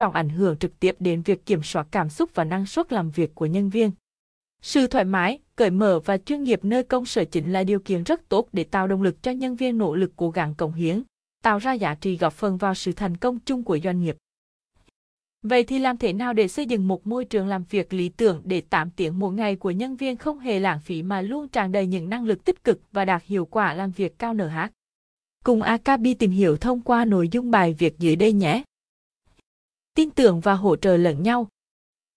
trọng ảnh hưởng trực tiếp đến việc kiểm soát cảm xúc và năng suất làm việc của nhân viên. Sự thoải mái, cởi mở và chuyên nghiệp nơi công sở chính là điều kiện rất tốt để tạo động lực cho nhân viên nỗ lực cố gắng cống hiến, tạo ra giá trị góp phần vào sự thành công chung của doanh nghiệp. Vậy thì làm thế nào để xây dựng một môi trường làm việc lý tưởng để 8 tiếng mỗi ngày của nhân viên không hề lãng phí mà luôn tràn đầy những năng lực tích cực và đạt hiệu quả làm việc cao NH? Cùng Akabi tìm hiểu thông qua nội dung bài viết dưới đây nhé. Tin tưởng và hỗ trợ lẫn nhau.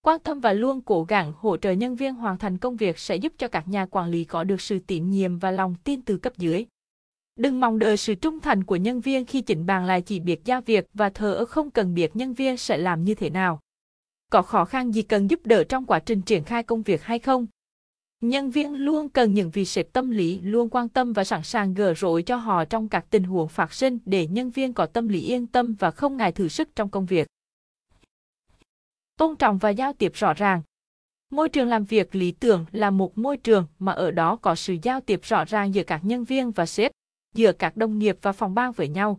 Quan tâm và luôn cố gắng hỗ trợ nhân viên hoàn thành công việc sẽ giúp cho các nhà quản lý có được sự tín nhiệm và lòng tin từ cấp dưới. Đừng mong đợi sự trung thành của nhân viên khi chỉnh bàn lại chỉ biết giao việc và thờ không cần biết nhân viên sẽ làm như thế nào. Có khó khăn gì cần giúp đỡ trong quá trình triển khai công việc hay không? Nhân viên luôn cần những vị sếp tâm lý, luôn quan tâm và sẵn sàng gỡ rối cho họ trong các tình huống phát sinh để nhân viên có tâm lý yên tâm và không ngại thử sức trong công việc. Tôn trọng và giao tiếp rõ ràng. Môi trường làm việc lý tưởng là một môi trường mà ở đó có sự giao tiếp rõ ràng giữa các nhân viên và sếp, giữa các đồng nghiệp và phòng ban với nhau.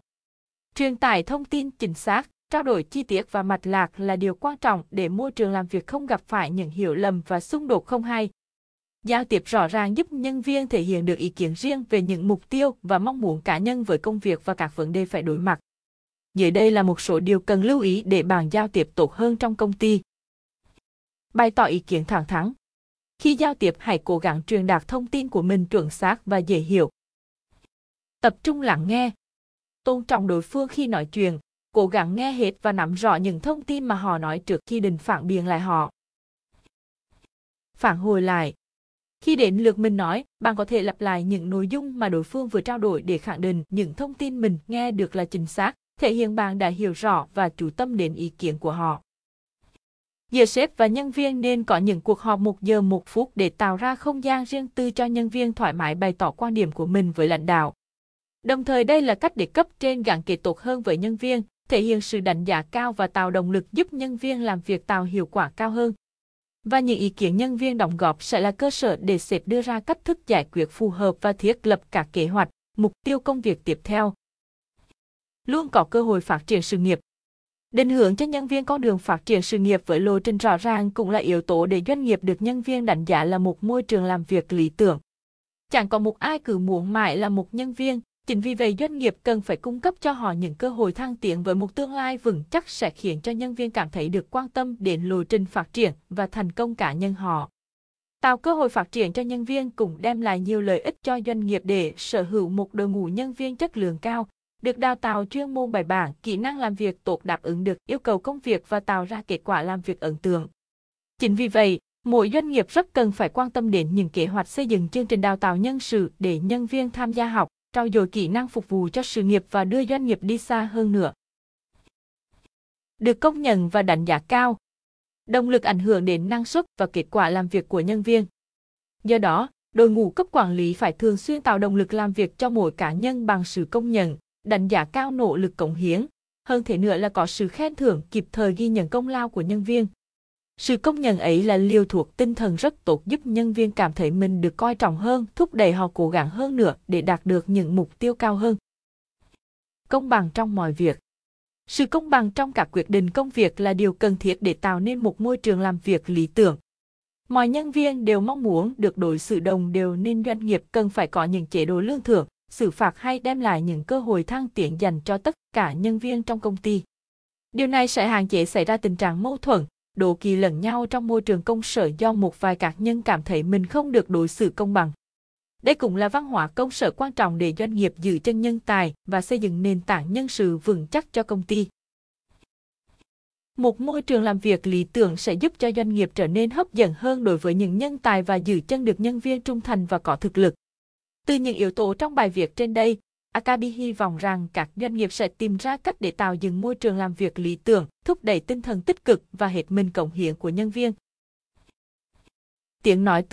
Truyền tải thông tin chính xác, trao đổi chi tiết và mạch lạc là điều quan trọng để môi trường làm việc không gặp phải những hiểu lầm và xung đột không hay. Giao tiếp rõ ràng giúp nhân viên thể hiện được ý kiến riêng về những mục tiêu và mong muốn cá nhân với công việc và các vấn đề phải đối mặt. Dưới đây là một số điều cần lưu ý để bạn giao tiếp tốt hơn trong công ty. Bày tỏ ý kiến thẳng thắn. Khi giao tiếp hãy cố gắng truyền đạt thông tin của mình chuẩn xác và dễ hiểu. Tập trung lắng nghe. Tôn trọng đối phương khi nói chuyện, cố gắng nghe hết và nắm rõ những thông tin mà họ nói trước khi định phản biện lại họ. Phản hồi lại. Khi đến lượt mình nói, bạn có thể lặp lại những nội dung mà đối phương vừa trao đổi để khẳng định những thông tin mình nghe được là chính xác, thể hiện bạn đã hiểu rõ và chú tâm đến ý kiến của họ. Giữa sếp và nhân viên nên có những cuộc họp một giờ một phút để tạo ra không gian riêng tư cho nhân viên thoải mái bày tỏ quan điểm của mình với lãnh đạo. Đồng thời đây là cách để cấp trên gắn kết tốt hơn với nhân viên, thể hiện sự đánh giá cao và tạo động lực giúp nhân viên làm việc tạo hiệu quả cao hơn. Và những ý kiến nhân viên đóng góp sẽ là cơ sở để sếp đưa ra cách thức giải quyết phù hợp và thiết lập các kế hoạch, mục tiêu công việc tiếp theo. Luôn có cơ hội phát triển sự nghiệp. Định hướng cho nhân viên con đường phát triển sự nghiệp với lộ trình rõ ràng cũng là yếu tố để doanh nghiệp được nhân viên đánh giá là một môi trường làm việc lý tưởng. Chẳng có một ai cứ muốn mãi là một nhân viên, Chính vì vậy doanh nghiệp cần phải cung cấp cho họ những cơ hội thăng tiến với một tương lai vững chắc sẽ khiến cho nhân viên cảm thấy được quan tâm đến lộ trình phát triển và thành công cá nhân họ. Tạo cơ hội phát triển cho nhân viên cũng đem lại nhiều lợi ích cho doanh nghiệp để sở hữu một đội ngũ nhân viên chất lượng cao, được đào tạo chuyên môn bài bản, kỹ năng làm việc tốt đáp ứng được yêu cầu công việc và tạo ra kết quả làm việc ấn tượng. Chính vì vậy, mỗi doanh nghiệp rất cần phải quan tâm đến những kế hoạch xây dựng chương trình đào tạo nhân sự để nhân viên tham gia học, trau dồi kỹ năng phục vụ cho sự nghiệp và đưa doanh nghiệp đi xa hơn nữa. Được công nhận và đánh giá cao. Động lực ảnh hưởng đến năng suất và kết quả làm việc của nhân viên. Do đó, đội ngũ cấp quản lý phải thường xuyên tạo động lực làm việc cho mỗi cá nhân bằng sự công nhận, đánh giá cao nỗ lực cống hiến. Hơn thế nữa là có sự khen thưởng kịp thời ghi nhận công lao của nhân viên. Sự công nhận ấy là liều thuộc tinh thần rất tốt giúp nhân viên cảm thấy mình được coi trọng hơn, thúc đẩy họ cố gắng hơn nữa để đạt được những mục tiêu cao hơn. Công bằng trong mọi việc Sự công bằng trong các quyết định công việc là điều cần thiết để tạo nên một môi trường làm việc lý tưởng. Mọi nhân viên đều mong muốn được đối xử đồng đều nên doanh nghiệp cần phải có những chế độ lương thưởng, xử phạt hay đem lại những cơ hội thăng tiến dành cho tất cả nhân viên trong công ty. Điều này sẽ hạn chế xảy ra tình trạng mâu thuẫn, đố kỳ lẫn nhau trong môi trường công sở do một vài cá nhân cảm thấy mình không được đối xử công bằng. Đây cũng là văn hóa công sở quan trọng để doanh nghiệp giữ chân nhân tài và xây dựng nền tảng nhân sự vững chắc cho công ty. Một môi trường làm việc lý tưởng sẽ giúp cho doanh nghiệp trở nên hấp dẫn hơn đối với những nhân tài và giữ chân được nhân viên trung thành và có thực lực. Từ những yếu tố trong bài viết trên đây, Akabi hy vọng rằng các doanh nghiệp sẽ tìm ra cách để tạo dựng môi trường làm việc lý tưởng, thúc đẩy tinh thần tích cực và hết mình cống hiến của nhân viên. Tiếng nói từ